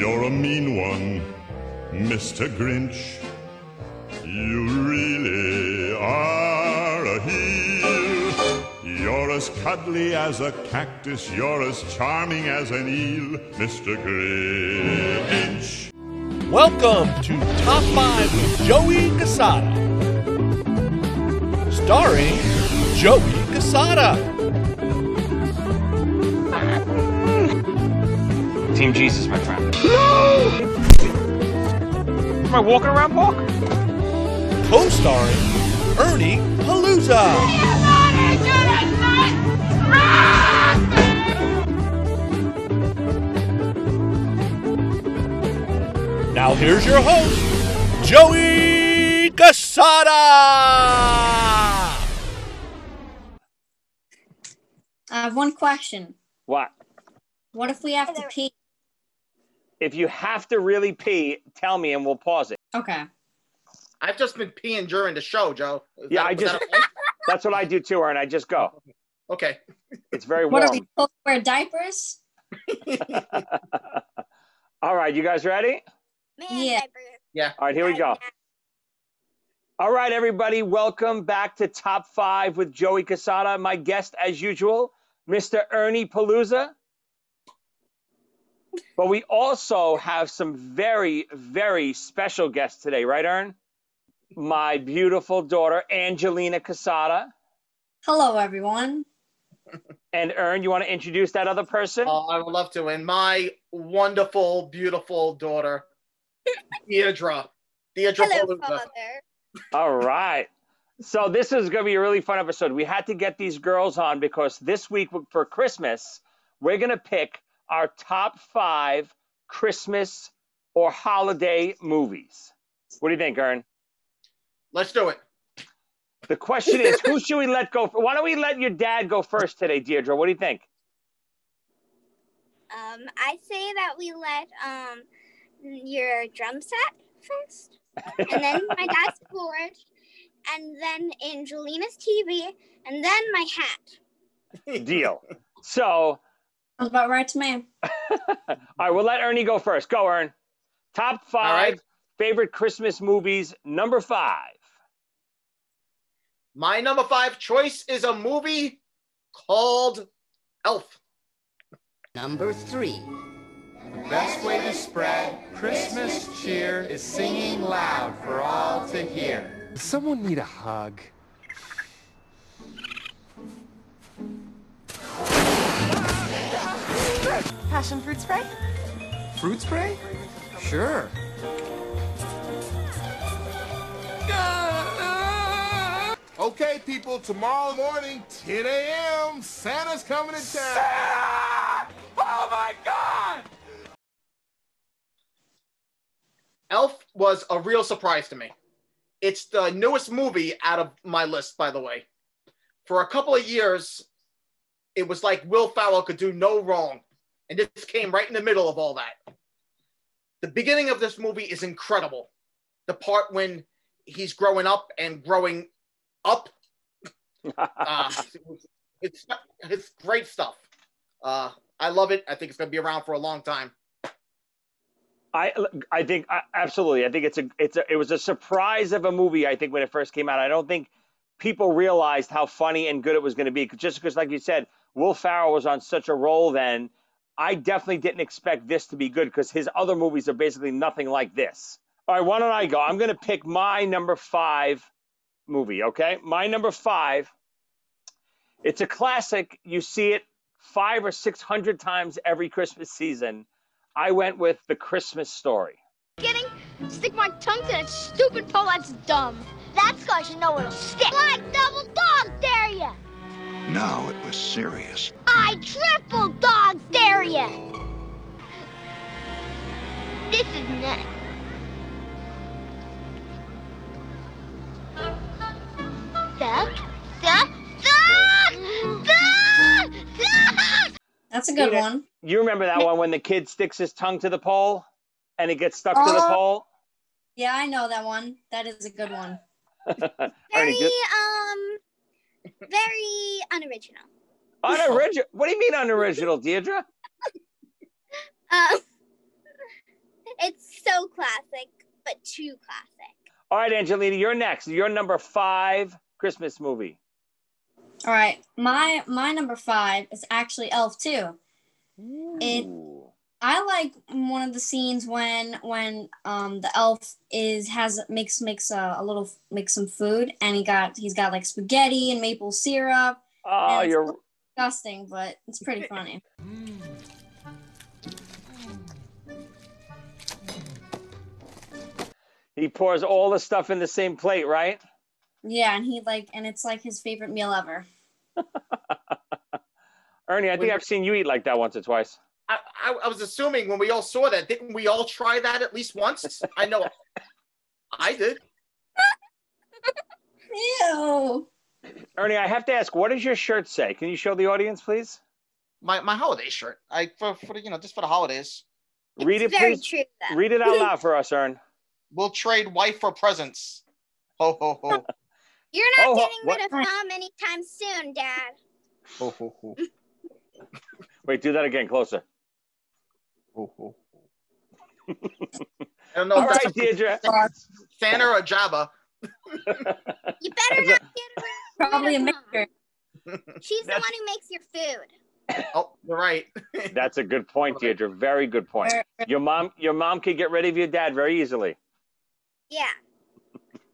You're a mean one, Mr. Grinch. You really are a heel. You're as cuddly as a cactus. You're as charming as an eel, Mr. Grinch. Welcome to Top 5 with Joey Casada. Starring Joey Casada. Team Jesus, my friend. No! Am I walking around park? Co-starring Ernie Palooza. Now here's your host, Joey Casada. I have one question. What? What if we have to pee? If you have to really pee, tell me and we'll pause it. Okay. I've just been peeing during the show, Joe. Is Yeah, that- I just- that okay? That's what I do too, Aaron. I just go. okay. It's very What are we warm. supposed to wear diapers? All right, you guys ready? Yeah. All right, here we go. All right, everybody, welcome back to Top 5 with Joey Casada. My guest, as usual, Mr. Ernie Palooza. But we also have some very, very special guests today, right, Ern? My beautiful daughter, Angelina Casada. Hello, everyone. And Ern, you want to introduce that other person? Uh, I would love to. And my wonderful, beautiful daughter, Deirdre. Deirdre Hello, Palooza. Father. All right. So this is going to be a really fun episode. We had to get these girls on because this week for Christmas, we're going to pick our top five Christmas or holiday movies. What do you think, Ern? Let's do it. The question is, who should we let go? For? Why don't we let your dad go first today, Deirdre? What do you think? Um, I say that we let um your drum set first, and then my dad's board, and then Angelina's TV, and then my hat. Deal. So, Sounds about right to me. all right, we'll let Ernie go first. Go, Ern. Top five right. favorite Christmas movies, number five. My number five choice is a movie called Elf. Number three. The best way to spread Christmas cheer is singing loud for all to hear. Does someone need a hug? Passion fruit spray? Fruit spray? Sure. Okay, people, tomorrow morning, 10 a.m., Santa's coming to town. Oh my God! Elf was a real surprise to me. It's the newest movie out of my list, by the way. For a couple of years, it was like Will Ferrell could do no wrong. And this came right in the middle of all that. The beginning of this movie is incredible. The part when he's growing up and growing up. Uh, it's, it's great stuff. Uh, I love it. I think it's going to be around for a long time. I I think absolutely. I think it's a it's a it was a surprise of a movie. I think when it first came out, I don't think people realized how funny and good it was going to be. Just because, like you said, Will Ferrell was on such a roll then. I definitely didn't expect this to be good because his other movies are basically nothing like this. All right, why don't I go? I'm going to pick my number five movie. Okay, my number five. It's a classic. You see it five or six hundred times every Christmas season. I went with The Christmas Story. Kidding? Stick my tongue to that stupid pole. That's dumb. That's cause you know it'll stick. Like double dog dare ya? No, it was serious. I triple dog dare ya. This is next. Duck, duck, duck, duck, duck. That's a good Yeah. one. You remember that one when the kid sticks his tongue to the pole and it gets stuck to the Oh. pole? Yeah, I know that one. That is a good one. Ernie, Very just, um, very unoriginal. unoriginal. What do you mean unoriginal, Deirdre? Um, It's so classic, but too classic. All right, Angelina, you're next. Your number five Christmas movie. All right, my my number five is actually Elf too. It Ooh. I like one of the scenes when when um the elf is has makes makes a, a little makes some food and he got he's got like spaghetti and maple syrup. Oh, and you're disgusting, but it's pretty funny. he pours all the stuff in the same plate, right? Yeah, and he like and it's like his favorite meal ever. Ernie, I think I've seen you eat like that once or twice. I, I, I was assuming when we all saw that, didn't we all try that at least once? I know I did. Ew. Ernie, I have to ask, what does your shirt say? Can you show the audience, please? My my holiday shirt. I for, for you know just for the holidays. Read it's it, please. true. Read it out loud for us, Ern. We'll trade wife for presents. Ho ho ho. You're not Oh, getting what- rid of mom anytime soon, Dad. ho ho ho. Wait, do that again, closer. Ho, ho. I don't know All if right, that's Deirdre. Santa or Jabba. You better not get rid Probably a Mom. mixture. She's the one who makes your food. Oh, you're right. That's a good point, Deirdre. Very good point. Your mom, your mom can get rid of your dad very easily. Yeah.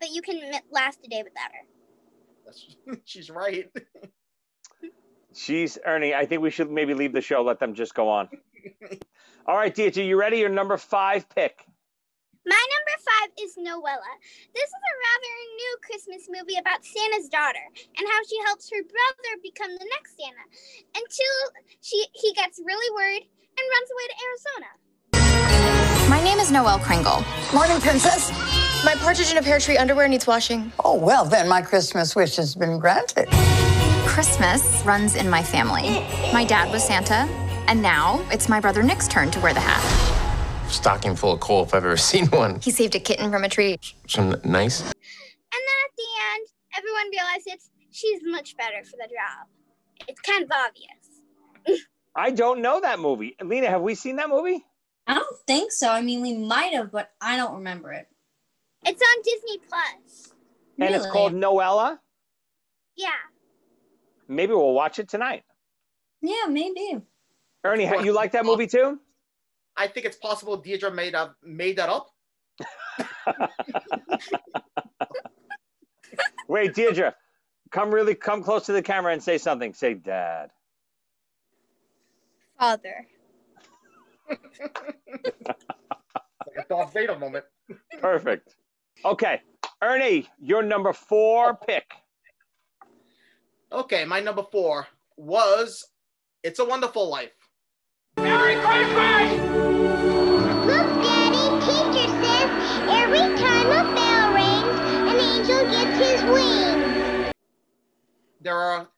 But you can last a day without her. That's- She's right. She's Ernie. I think we should maybe leave the show. Let them just go on. All right, Deirdre, you ready? Your number five pick. My number five is Noella. This is a rather new Christmas movie about Santa's daughter and how she helps her brother become the next Santa until she he gets really worried and runs away to Arizona. My name is Noelle Kringle. Morning, Princess. My partridge in a pear tree underwear needs washing. Oh, well, then my Christmas wish has been granted. Christmas runs in my family. My dad was Santa, and now it's my brother Nick's turn to wear the hat. Stocking full of coal if I've ever seen one. He saved a kitten from a tree. Some nice. And then at the end, everyone realizes she's much better for the job. It's kind of obvious. I don't know that movie. Lena, have we seen that movie? I don't think so. I mean, we might have, but I don't remember it. It's on Disney Plus. And it's called Noella. Yeah. Maybe we'll watch it tonight. Yeah, maybe. Ernie, you like that movie too? I think it's possible Deirdre made up made that up. Wait, Deirdre, come really come close to the camera and say something. Say, Dad. Father. Like a Darth Vader moment. Perfect. Okay, Ernie, your number four pick. Okay, my number four was It's a Wonderful Life. Look, Daddy, teacher says every time a bell rings, an angel gets his wings. There are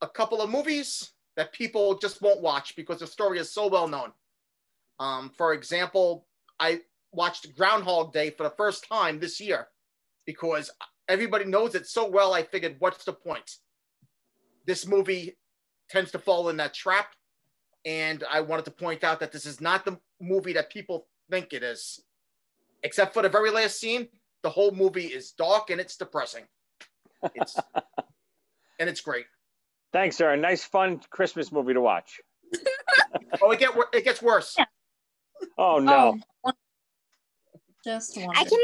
a couple of movies that people just won't watch because the story is so well known. Um, for example, I watched Groundhog Day for the first time this year because everybody knows it so well. I figured, what's the point? This movie tends to fall in that trap. And I wanted to point out that this is not the movie that people think it is. Except for the very last scene, the whole movie is dark and it's depressing. It's and it's great. Thanks, sir. A nice, fun Christmas movie to watch. Oh, it get wor- it gets worse. Oh no. Oh, just one. I can.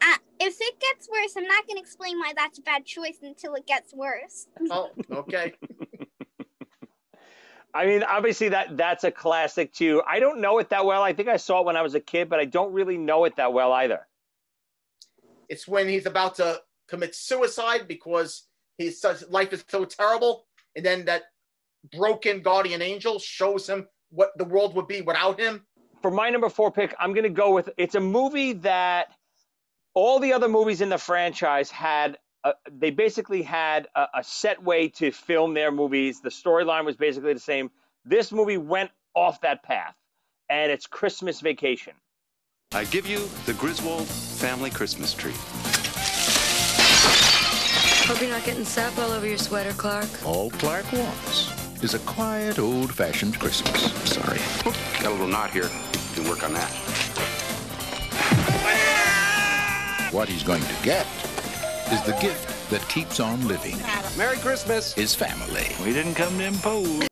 Uh, if it gets worse, I'm not going to explain why that's a bad choice until it gets worse. Oh, okay. I mean, obviously that that's a classic too. I don't know it that well. I think I saw it when I was a kid, but I don't really know it that well either. It's when he's about to commit suicide because his life is so terrible, and then that broken guardian angel shows him what the world would be without him. For my number four pick, I'm going to go with it's a movie that all the other movies in the franchise had. Uh, they basically had a, a set way to film their movies. The storyline was basically the same. This movie went off that path, and it's Christmas Vacation. I give you the Griswold family Christmas tree. Hope you're not getting sap all over your sweater, Clark. All Clark wants is a quiet, old-fashioned Christmas. Sorry. Got a little knot here. You can work on that. What he's going to get is the gift that keeps on living. Merry Christmas. His family. We didn't come to impose.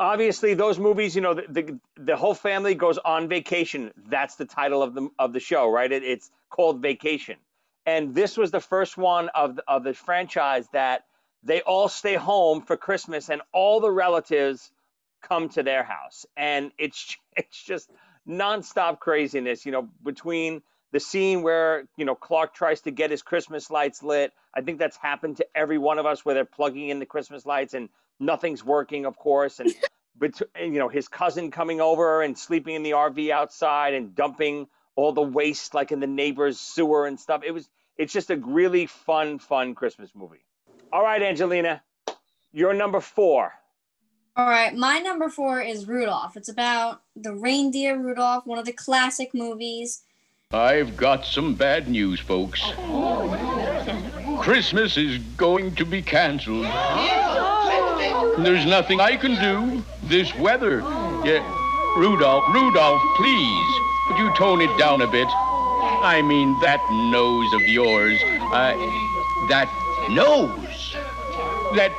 Obviously, those movies, you know, the, the the whole family goes on vacation. That's the title of the of the show, right? It, it's called Vacation, and this was the first one of the, of the franchise that they all stay home for Christmas, and all the relatives come to their house, and it's it's just nonstop craziness. You know, between the scene where you know Clark tries to get his Christmas lights lit. I think that's happened to every one of us where they're plugging in the Christmas lights and nothing's working, of course, and but you know his cousin coming over and sleeping in the RV outside and dumping all the waste like in the neighbor's sewer and stuff. It was it's just a really fun, fun Christmas movie. All right, Angelina, you're number four. All right, my number four is Rudolph. It's about the reindeer Rudolph, one of the classic movies. I've got some bad news, folks. Christmas is going to be canceled. There's nothing I can do. This weather. Yeah. Rudolph, Rudolph, please. Could you tone it down a bit? I mean, that nose of yours. Uh, that nose. That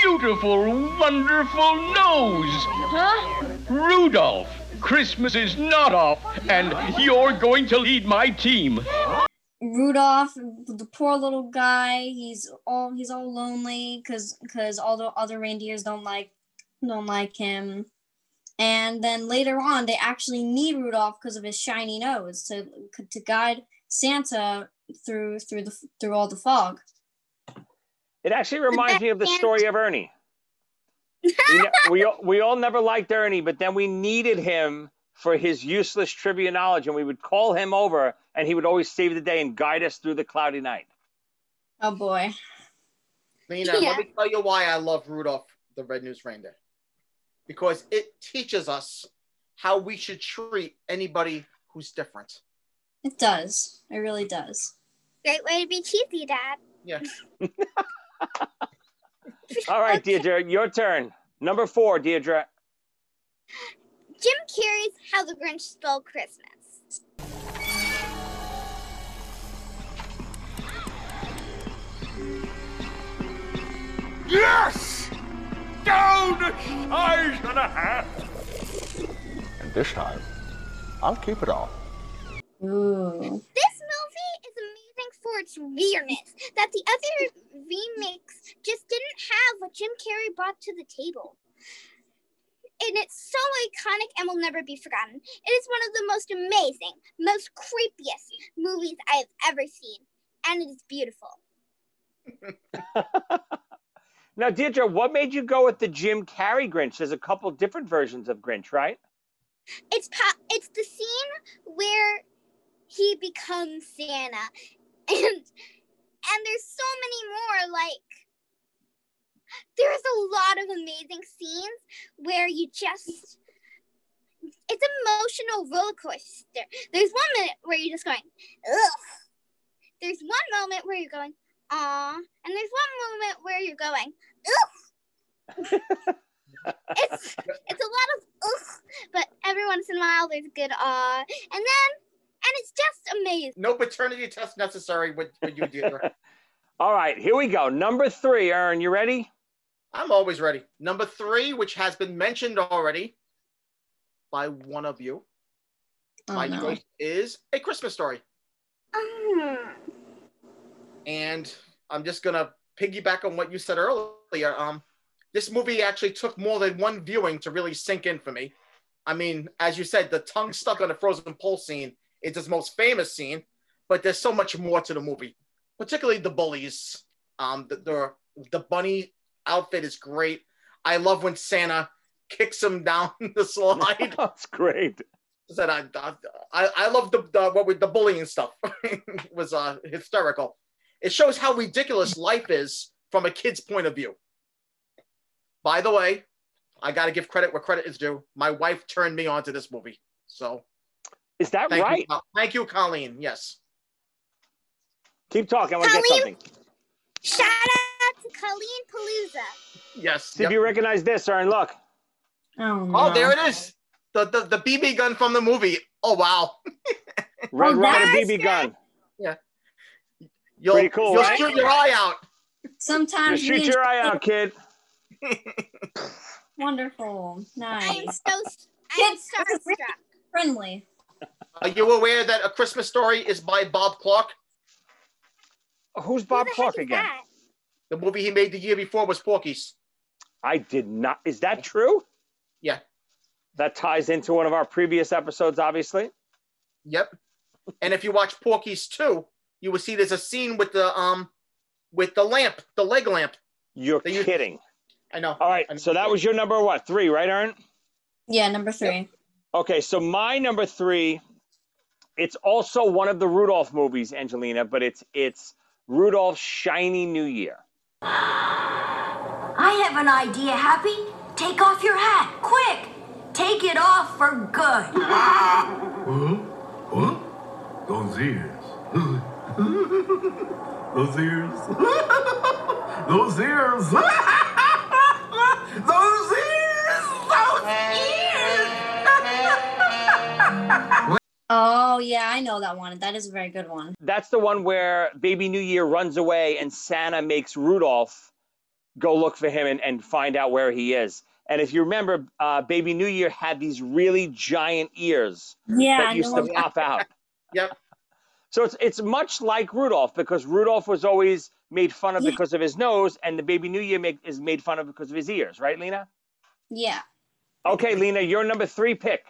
beautiful, wonderful nose. Huh? Rudolph, Christmas is not off, and you're going to lead my team. Rudolph, the poor little guy, he's all he's all lonely because because all the other reindeers don't like don't like him. And then later on, they actually need Rudolph because of his shiny nose to to guide Santa through through the through all the fog. It actually reminds me of the story of Ernie. We, we, all- we all never liked Ernie, but then we needed him for his useless trivia knowledge, and we would call him over, and he would always save the day and guide us through the cloudy night. Oh boy. Lena, Yeah. let me tell you why I love Rudolph the Red-Nosed Reindeer. Because it teaches us how we should treat anybody who's different. It does. It really does. Great way to be cheesy, Dad. Yeah. All right, Deirdre, your turn. Number four, Deirdre. Jim Carrey's How the Grinch Stole Christmas. Yes! Down a size and a half. And this time, I'll keep it all. Ooh. This movie is amazing for its weirdness that the other remakes just didn't have what Jim Carrey brought to the table. And it's so iconic and will never be forgotten. It is one of the most amazing, most creepiest movies I've ever seen. And it is beautiful. Now, Deirdre, what made you go with the Jim Carrey Grinch? There's a couple different versions of Grinch, right? It's it's the scene where he becomes Santa. And and there's so many more like there's a lot of amazing scenes where you just it's emotional roller coaster. There's one minute where you're just going, ugh. There's one moment where you're going, ah, and there's one moment where you're going, ugh. it's it's a lot of ugh, but every once in a while there's a good aw, and then and it's just amazing. No paternity test necessary with, with you, Deirdre. All right, here we go. Number three, Aaron, you ready? I'm always ready. Number three, which has been mentioned already by one of you. Oh, My no. choice is A Christmas Story. Mm. And I'm just gonna piggyback on what you said earlier. Um, this movie actually took more than one viewing to really sink in for me. I mean, as you said, the tongue stuck on the frozen pole scene is his most famous scene, but there's so much more to the movie, particularly the bullies. Um, the the, the bunny outfit is great. I love when Santa kicks him down the slide. That's great. Said I, I, I love the, the what with the bullying stuff. it was uh, hysterical. It shows how ridiculous life is from a kid's point of view. By the way, I got to give credit where credit is due. My wife turned me on to this movie. So Is that thank right? you, thank you, Colleen. Yes. Keep talking. I want to get something. Shout out to Colleen Palooza. Yes. See if you recognize this, Aaron. Look. Oh, Oh, there it is. the, the the BB gun from the movie. Oh wow. Red Oh, Ryder that's BB gun. Yeah. You'll, Pretty cool, You'll right? shoot your eye out. Sometimes Just me shoot your eye out, kid. Wonderful. Nice. I am Nice. so I am Kids, this starstruck. friendly. Are you aware that A Christmas Story is by Bob Clark? Who's Bob the Clark again? that? The movie he made the year before was Porky's. I did not. Is that true? Yeah. That ties into one of our previous episodes, obviously. Yep. And if you watch Porky's 2, you will see there's a scene with the um with the lamp, the leg lamp. You're They use- kidding. I know. All right. So that was your number what? Three, right, Aaron? Yeah, number three. Okay. So my number three, it's also one of the Rudolph movies, Angelina, but it's it's Rudolph's Shiny New Year. I have an idea, Happy. Take off your hat, quick. Take it off for good. What? What? Those ears. Those ears. Those ears. Those I know that one. That is a very good one. That's the one where Baby New Year runs away and Santa makes Rudolph go look for him and, and find out where he is. And if you remember, uh, Baby New Year had these really giant ears Yeah, that used to what- pop out. Yep. So it's it's much like Rudolph because Rudolph was always made fun of Yeah. because of his nose, and the Baby New Year make, is made fun of because of his ears, right, Lena? Yeah. Okay, Lena, your number three pick.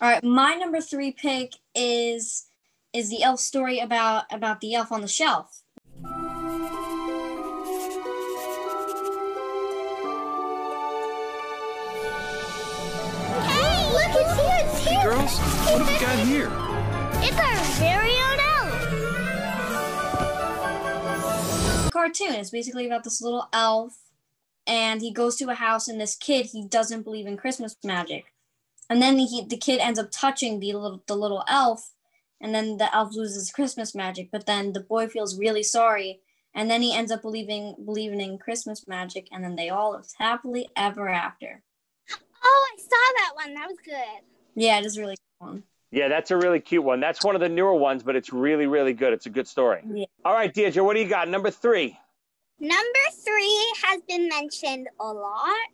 All right, my number three pick is is the elf story about about the elf on the shelf. Hey, look, it's here, it's here. Girls, what have we got here? It's our very own elf. Cartoon. It's basically about this little elf, and he goes to a house, and this kid he doesn't believe in Christmas magic, and then he the kid ends up touching the little the little elf, and then the elf loses Christmas magic. But then the boy feels really sorry, and then he ends up believing believing in Christmas magic, and then they all live happily ever after. Oh, I saw that one. That was good. Yeah, it is really cool one. Yeah, that's a really cute one. That's one of the newer ones, but it's really, really good. It's a good story. Yeah. All right, Deirdre, what do you got? Number three. Number three has been mentioned a lot.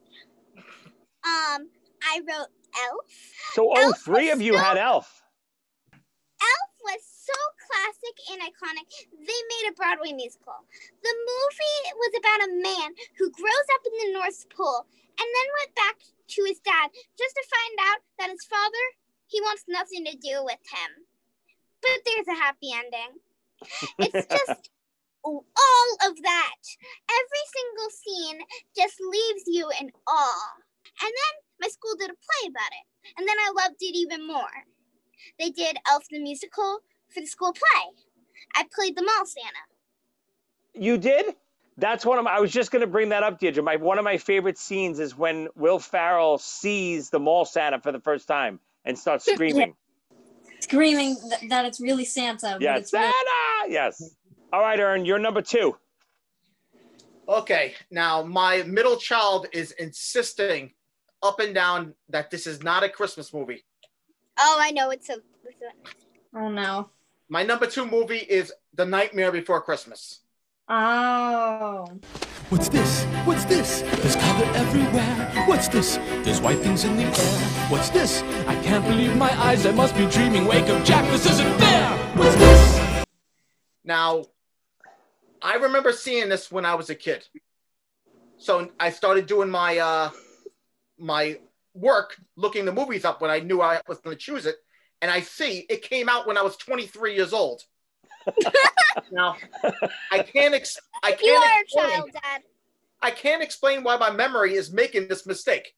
Um, I wrote Elf. So, oh, Elf three of you so- had Elf. Elf was so classic and iconic, they made a Broadway musical. The movie was about a man who grows up in the North Pole and then went back to his dad just to find out that his father, he wants nothing to do with him. But there's a happy ending. It's just all of that. Every single scene just leaves you in awe. And then my school did a play about it. And then I loved it even more. They did Elf the Musical for the school play. I played the mall Santa. You did? That's one of my, I was just going to bring that up, Deirdre. My, one of my favorite scenes is when Will Ferrell sees the mall Santa for the first time and starts screaming. Screaming th- that it's really Santa. but yes, it's really- Santa! Yes. All right, Aaron, you're number two. Okay, now my middle child is insisting up and down that this is not a Christmas movie. Oh, I know it's a. It's a Oh no. My number two movie is The Nightmare Before Christmas. Oh. What's this? What's this? There's color everywhere. What's this? There's white things in the air. What's this? I can't believe my eyes. I must be dreaming. Wake up, Jack. This isn't fair. What's this? Now, I remember seeing this when I was a kid. So I started doing my uh, my work, looking the movies up when I knew I was going to choose it, and I see it came out when I was 23 years old. now, I can't ex- I can't you are a explain, child, Dad. I can't explain why my memory is making this mistake.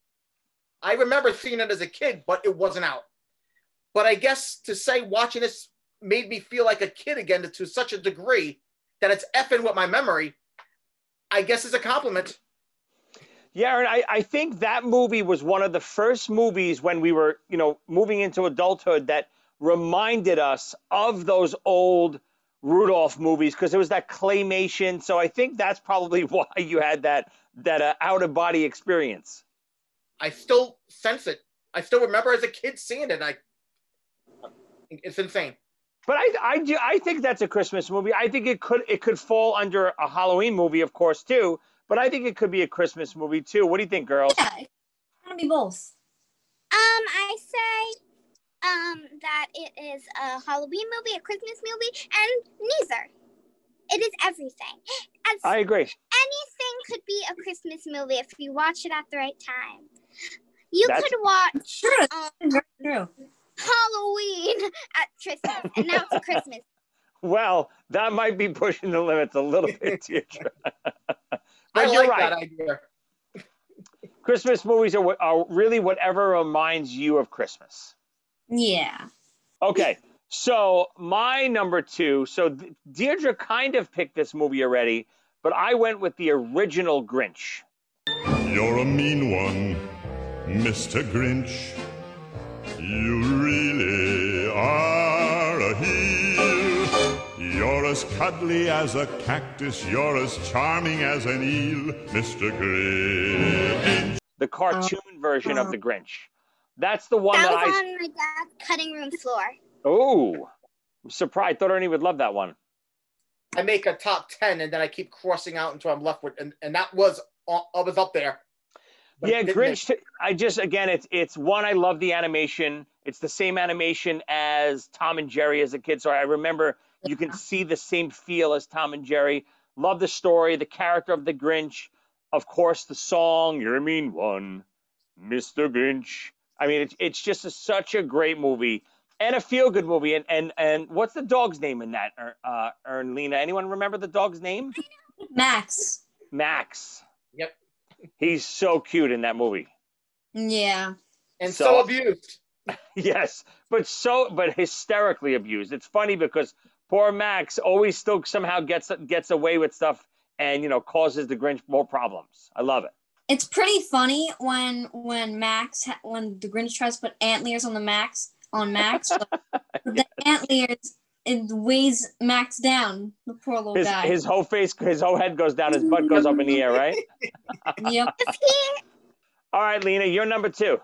I remember seeing it as a kid, but it wasn't out. But I guess to say watching this made me feel like a kid again to, to such a degree that it's effing with my memory, I guess is a compliment. Yeah, Aaron, I, I think that movie was one of the first movies when we were, you know, moving into adulthood that reminded us of those old Rudolph movies because it was that claymation. So I think that's probably why you had that that uh, out of body experience. I still sense it. I still remember as a kid seeing it. And I, it's insane. But I, I, do, I think that's a Christmas movie. I think it could it could fall under a Halloween movie, of course, too. But I think it could be a Christmas movie too. What do you think, girls? Yeah, it's gonna be both. Um, I say um that it is a Halloween movie, a Christmas movie, and neither. It is everything. As I agree. anything could be a Christmas movie if you watch it at the right time. You That's- could watch um, true. Halloween at Christmas, and now it's Christmas. Well, that might be pushing the limits a little bit, Deirdre. but I you're like right. that idea. Christmas movies are, are really whatever reminds you of Christmas. Yeah. Okay, so my number two. So D- Deirdre kind of picked this movie already, but I went with the original Grinch. You're a mean one, Mr. Grinch. You really are a heel. You're as cuddly as a cactus. You're as charming as an eel, Mr. Grinch. The cartoon version of the Grinch. That's the one That that, was I. on my dad's cutting room floor. Oh, I'm surprised. Thought Ernie would love that one. I make a top ten, and then I keep crossing out until I'm left with, and, and that was uh, I was up there. But yeah, Grinch. I just again, it's it's one. I love the animation. It's the same animation as Tom and Jerry as a kid, so I remember you can see the same feel as Tom and Jerry. Love the story, the character of the Grinch, of course, the song "You're a Mean One, Mr. Grinch." I mean, it's it's just a, such a great movie and a feel good movie. And and and what's the dog's name in that? Er- Uh, Ern Lena. Anyone remember the dog's name? Max. Max. Yep. He's so cute in that movie. Yeah. And So- so, abused. Yes, but so but hysterically abused. It's funny because poor Max always still somehow gets gets away with stuff and you know causes the Grinch more problems. I love it. It's pretty funny when when Max when the Grinch tries to put antlers on the Max on Max, but the antlers it weighs Max down. The poor little His guy. his whole face, his whole head goes down, his butt goes up in the air, right? yep. All right, Lena, you're number two.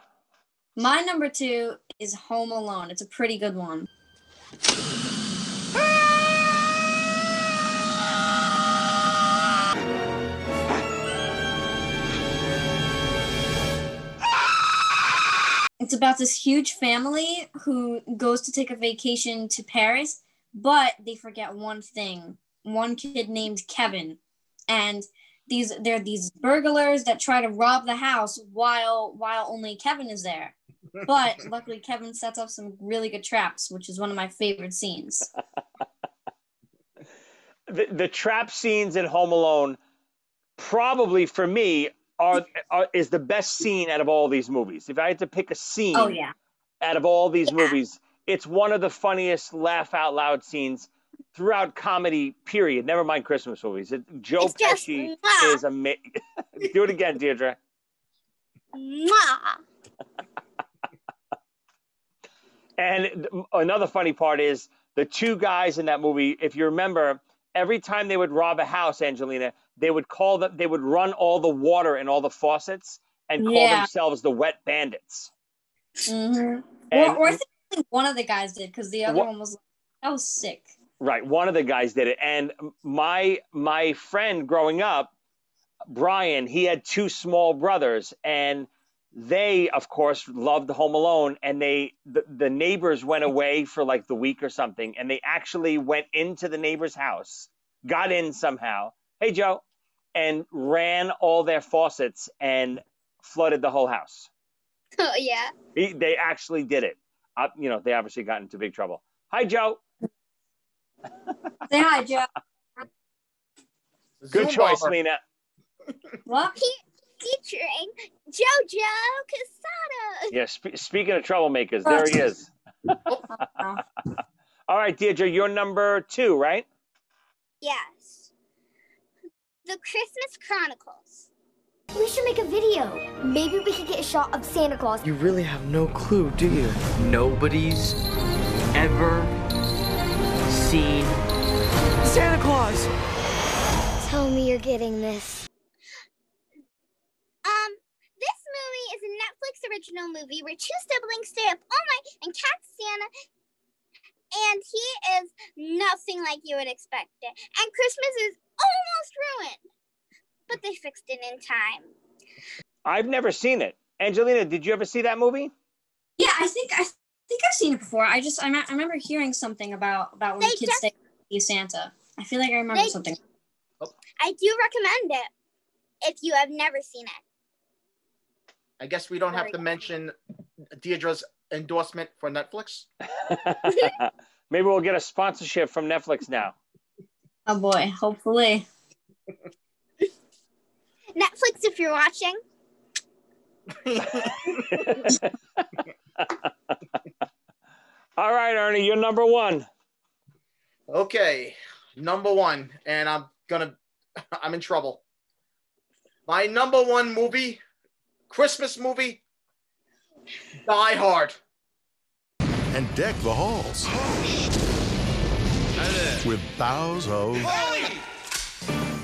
My number two is Home Alone. It's a pretty good one. It's about this huge family who goes to take a vacation to Paris, but they forget one thing. One kid named Kevin. And these there are these burglars that try to rob the house while while only Kevin is there. But luckily Kevin sets up some really good traps, which is one of my favorite scenes. The the trap scenes in Home Alone, probably for me, are, are is the best scene out of all these movies. If I had to pick a scene, Oh yeah. out of all these movies, it's one of the funniest laugh out loud scenes throughout comedy. Period. Never mind Christmas movies. It, Joe It's Pesci is amazing. Do it again, Deirdre. And another funny part is the two guys in that movie. If you remember, every time they would rob a house, Angelina, they would call them. They would run all the water in all the faucets and call Yeah. themselves the Wet Bandits. Mm-hmm. And- Or, or I think one of the guys did because the other one was that was sick. Right, one of the guys did it, and my my friend growing up, Brian, he had two small brothers, and they, of course, loved Home Alone, and they the, the neighbors went away for like the week or something, and they actually went into the neighbor's house, got in somehow. Hey, Joe, and ran all their faucets and flooded the whole house. Oh yeah. He, they actually did it. Uh, you know, they obviously got into big trouble. Hi, Joe. Say hi, Joe. Good Zoom choice, bopper. Lena. What? Featuring JoJo Casada. Yeah, sp- speaking of troublemakers, there he is. All right, Deirdre, you're number two, right? Yes. The Christmas Chronicles. We should make a video. Maybe we could get a shot of Santa Claus. You really have no clue, do you? Nobody's ever seen Santa Claus. Tell me you're getting this. Um, this movie is a Netflix original movie where two siblings stay up all night and catch Santa, and he is nothing like you would expect it. And Christmas is almost ruined, but they fixed it in time. I've never seen it. Angelina, did you ever see that movie? Yeah, I think I think I've seen it before. I just I, me- I remember hearing something about about when They the kids just- stay with Santa. I feel like I remember They- something. I do recommend it if you have never seen it. I guess we don't have to mention Deirdre's endorsement for Netflix. Maybe we'll get a sponsorship from Netflix now. Oh boy, hopefully. Netflix, if you're watching, All right, Ernie, you're number one. Okay, number one, and I'm gonna, I'm in trouble. My number one movie, Christmas movie, Die Hard. And deck the halls oh, with bows of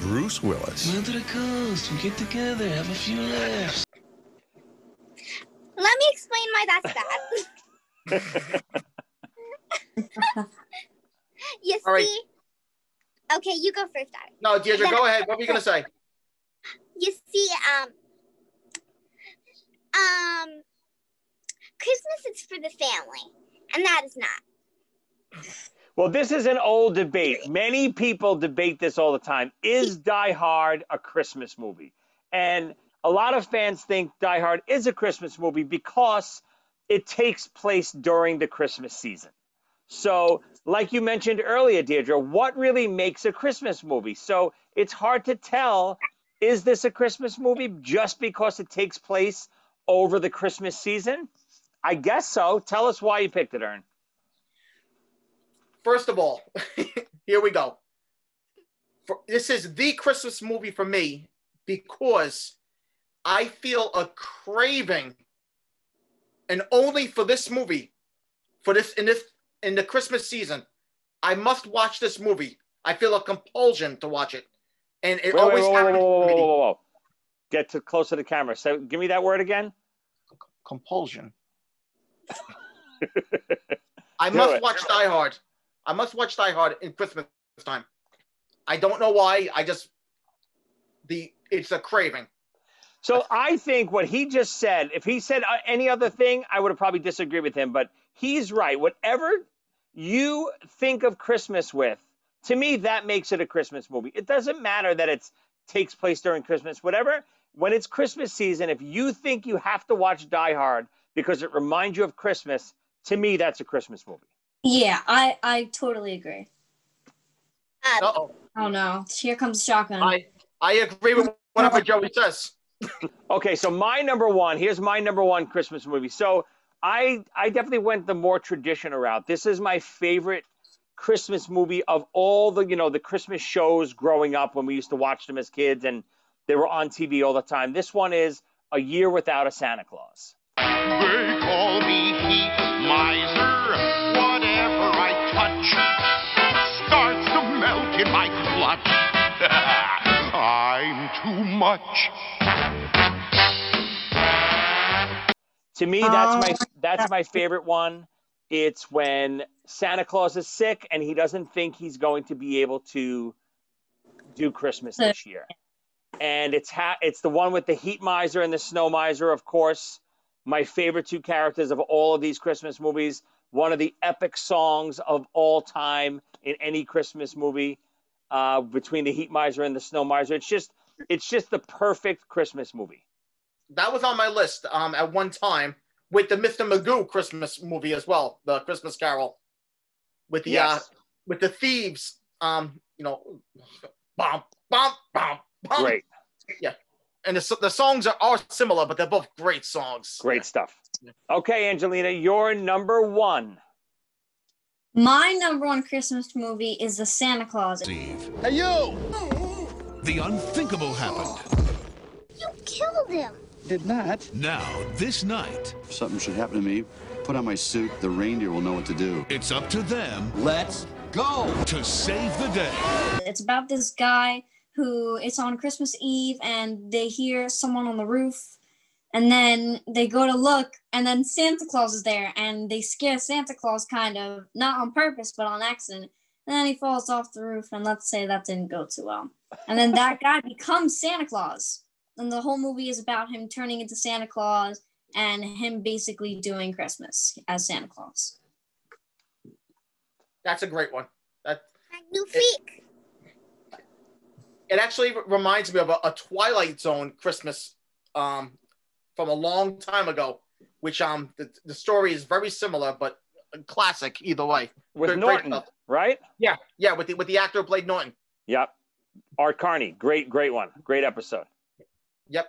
Bruce Willis. Run to the coast, we get together, have a few laughs. let me explain why that's bad. you All right. see, okay, you go first, Daddy. No, Deirdre, go ahead. What were you gonna say? You see, um, um, Christmas is for the family, and that is not. Well, this is an old debate. Many people debate this all the time. Is Die Hard a Christmas movie? And a lot of fans think Die Hard is a Christmas movie because it takes place during the Christmas season. So, like you mentioned earlier, Deirdre, what really makes a Christmas movie? So, it's hard to tell is this a Christmas movie just because it takes place over the Christmas season? I guess so. Tell us why you picked it, Ern. First of all, here we go. For, this is the Christmas movie for me because I feel a craving, and only for this movie, for this in this in the Christmas season, I must watch this movie. I feel a compulsion to watch it, and it Wait, wait, always whoa, whoa, happens. whoa, whoa, to whoa, whoa, whoa. Get to closer to the camera. So, give me that word again. Compulsion. I Do must it. watch Die Hard. I must watch Die Hard in Christmas time. I don't know why. I just the it's a craving. So I think what he just said, if he said uh, any other thing, I would have probably disagreed with him. But he's right. Whatever you think of Christmas with, to me, that makes it a Christmas movie. It doesn't matter that it takes place during Christmas, whatever. When it's Christmas season, if you think you have to watch Die Hard because it reminds you of Christmas, to me, that's a Christmas movie. Yeah, I I totally agree. Uh oh. Oh no, here comes shotgun. I I agree with whatever Joey says. Okay, so my number one, here's my number one Christmas movie. So I I definitely went the more traditional route. This is my favorite Christmas movie of all the, you know, the Christmas shows growing up when we used to watch them as kids and they were on TV all the time. This one is A Year Without a Santa Claus. They call me heat miser. In my clutch. I'm too much. To me, that's my oh, that's my favorite one. It's when Santa Claus is sick and he doesn't think he's going to be able to do Christmas this year. And it's ha- it's the one with the heat miser and the snow miser, of course. My favorite two characters of all of these Christmas movies. One of the epic songs of all time in any Christmas movie, uh, between the heat miser and the snow miser. It's just it's just the perfect Christmas movie. That was on my list um at one time with the Mr. Magoo Christmas movie as well, the Christmas Carol, with the uh with the thieves. Um, you know, bum bum bum. Great. Yeah, and the the songs are, are similar, but they're both great songs. Great stuff. Okay, Angelina, you're number one. My number one Christmas movie is The Santa Claus. Hey, you! The unthinkable happened. You killed him. Did not. Now, this night, If something should happen to me, put on my suit. The reindeer will know what to do. it's up to them Let's go. to save the day. It's about this guy who it's on Christmas Eve and they hear someone on the roof and then they go to look, and then Santa Claus is there, and they scare Santa Claus kind of not on purpose but on accident. And then he falls off the roof, and let's say that didn't go too well. And then that guy becomes Santa Claus, and the whole movie is about him turning into Santa Claus and him basically doing Christmas as Santa Claus. That's a great one. That Magnifique. it actually reminds me of a, a Twilight Zone Christmas um, from a long time ago, which um the, the story is very similar, but a classic either way. With Great- Norton, great- right? yeah, yeah, with the with the actor who played Norton. Yep. Art Carney, great, great one, great episode. Yep.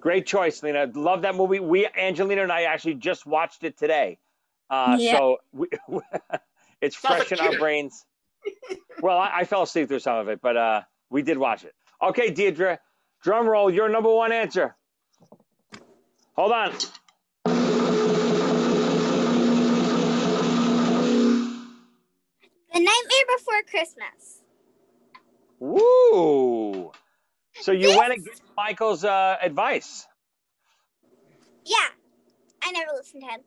Great choice, Lena. Love that movie. We, Angelina and I, actually just watched it today, uh, Yeah. so we, it's Sounds fresh like in our brains. well, I, I fell asleep through some of it, but uh, we did watch it. Okay, Deirdre, drum roll. Your number one answer. Hold on. The Nightmare Before Christmas. Woo! So you went against Michael's uh, advice. Yeah, I never listened to him.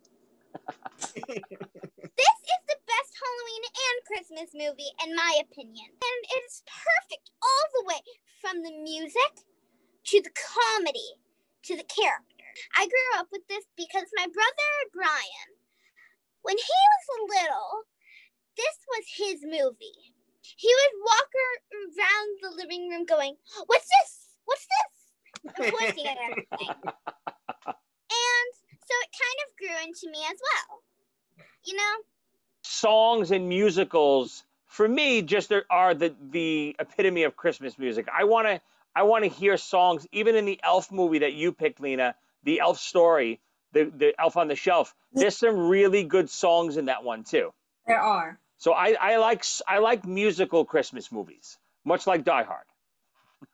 this is the best Halloween and Christmas movie, in my opinion. And it's perfect all the way from the music to the comedy to the character. I grew up with this because my brother Brian, when he was little, this was his movie. He would walk around the living room going, What's this? What's this? Pointing at everything. And so it kind of grew into me as well. You know? songs and musicals for me just are, are the the epitome of Christmas music. I want to I want to hear songs even in the Elf movie that you picked, Lena, the Elf story, the the Elf on the Shelf. There's some really good songs in that one too. There are. So I I like s- I like musical Christmas movies, much like Die Hard.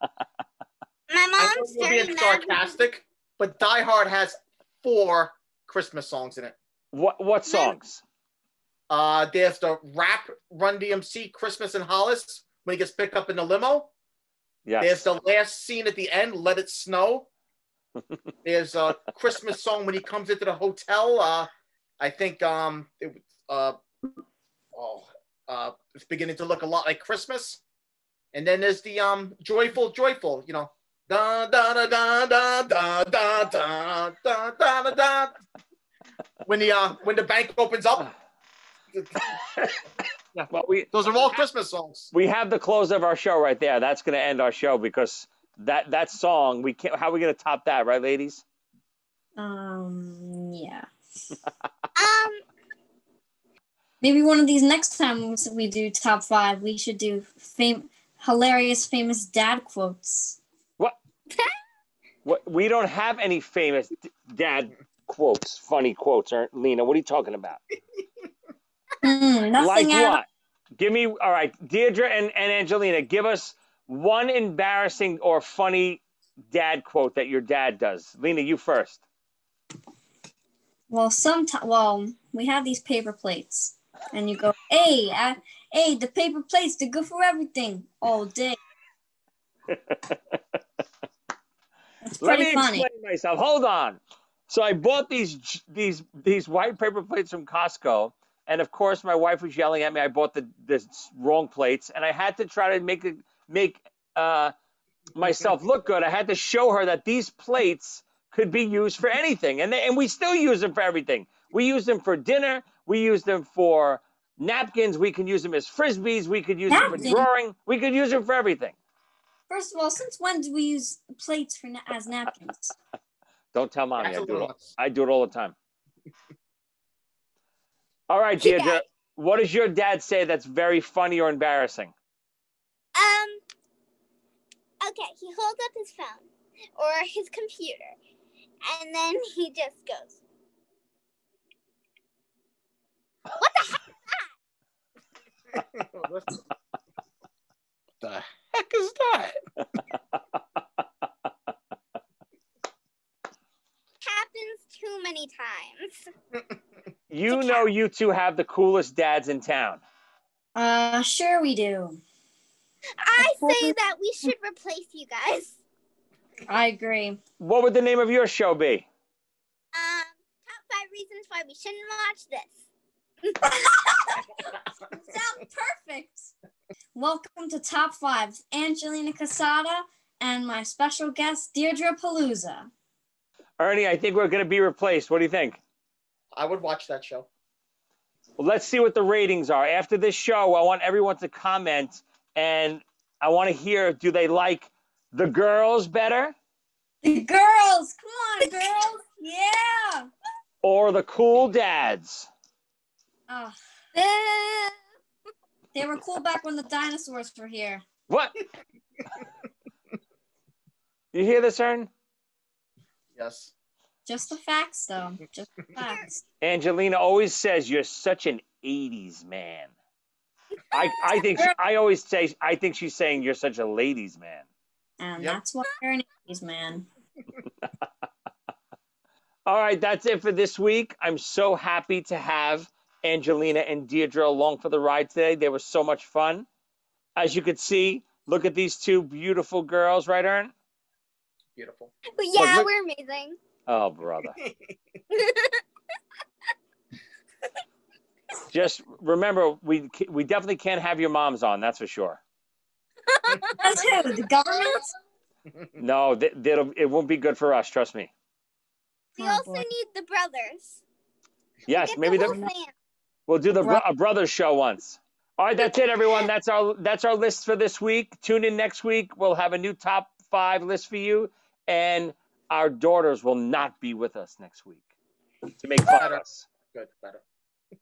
My I know mom's you're very being mad. sarcastic, but Die Hard has four Christmas songs in it. What what songs? Uh, there's the rap Run DMC Christmas in Hollis when he gets picked up in the limo. Yeah. There's the last scene at the end, Let It Snow. There's a Christmas song when he comes into the hotel. Uh, I think um, it, uh, oh, uh, it's beginning to look a lot like Christmas. And then there's the um, joyful, joyful. You know, da da da da da da da da da da da. When the uh, when the bank opens up. yeah, well, we those are all Christmas songs. We have the close of our show right there. That's going to end our show because that that song we can't. How are we going to top that, right, ladies? Um, yeah. Um, Maybe one of these next times we do top five, we should do fam- hilarious, famous dad quotes. What? what? We don't have any famous dad quotes, funny quotes, aren't Lena. What are you talking about? Mm, nothing like what? Give me all right, Deirdre and, and Angelina. Give us one embarrassing or funny dad quote that your dad does. Lena, you first. Well, sometimes, well, we have these paper plates, and you go, "Hey, I, hey, the paper plates, they're good for everything all day." Let me funny. explain myself. Hold on. So I bought these these these white paper plates from Costco, and of course my wife was yelling at me. I bought the the wrong plates, and I had to try to make it make uh, myself look good. I had to show her that these plates could be used for anything, and they, and we still use them for everything. We use them for dinner. We use them for napkins. We can use them as frisbees. We could use them for drawing. We could use them for everything. First of all, since when do we use plates for na- as napkins? Don't tell mommy. I do it. All, I do it all the time. All right, Deirdre. What does your dad say that's very funny or embarrassing? um, okay, he holds up his phone or his computer, and then he just goes, "What the heck?" the heck is that? Happens too many times. You know, you two have the coolest dads in town. Uh, sure we do. I say that we should replace you guys. I agree. What would the name of your show be? Um, top five reasons why we shouldn't watch this. Sounds perfect. Welcome to Top Five. Angelina Casada and my special guest, Deirdre Palooza. Ernie, I think we're going to be replaced. What do you think? I would watch that show. Well, let's see what the ratings are. After this show, I want everyone to comment and I want to hear do they like the girls better The girls, come on, girls. Yeah. or the cool dads? Oh. They were cool back when the dinosaurs were here. What? you hear this, Ern? Yes. Just the facts, though. Just the facts. Angelina always says you're such an 80s man. I, I think she, I always say I think she's saying you're such a ladies man. And that's why you're an 80s man. All right, that's it for this week. I'm so happy to have Angelina and Deirdre along for the ride today. They were so much fun. As you could see, look at these two beautiful girls, right, Ern? Beautiful. But yeah, look- we're amazing. Oh, brother. Just remember, we we definitely can't have your moms on. That's for sure. That's who? The government? No, th- that'll it won't be good for us. Trust me. We oh, also need the brothers. Yes, maybe the whole the, we'll do the bro- a brothers show once. All right, that's it, everyone. That's our that's our list for this week. Tune in next week. We'll have a new top five list for you, and our daughters will not be with us next week to make fun of us. Good, better.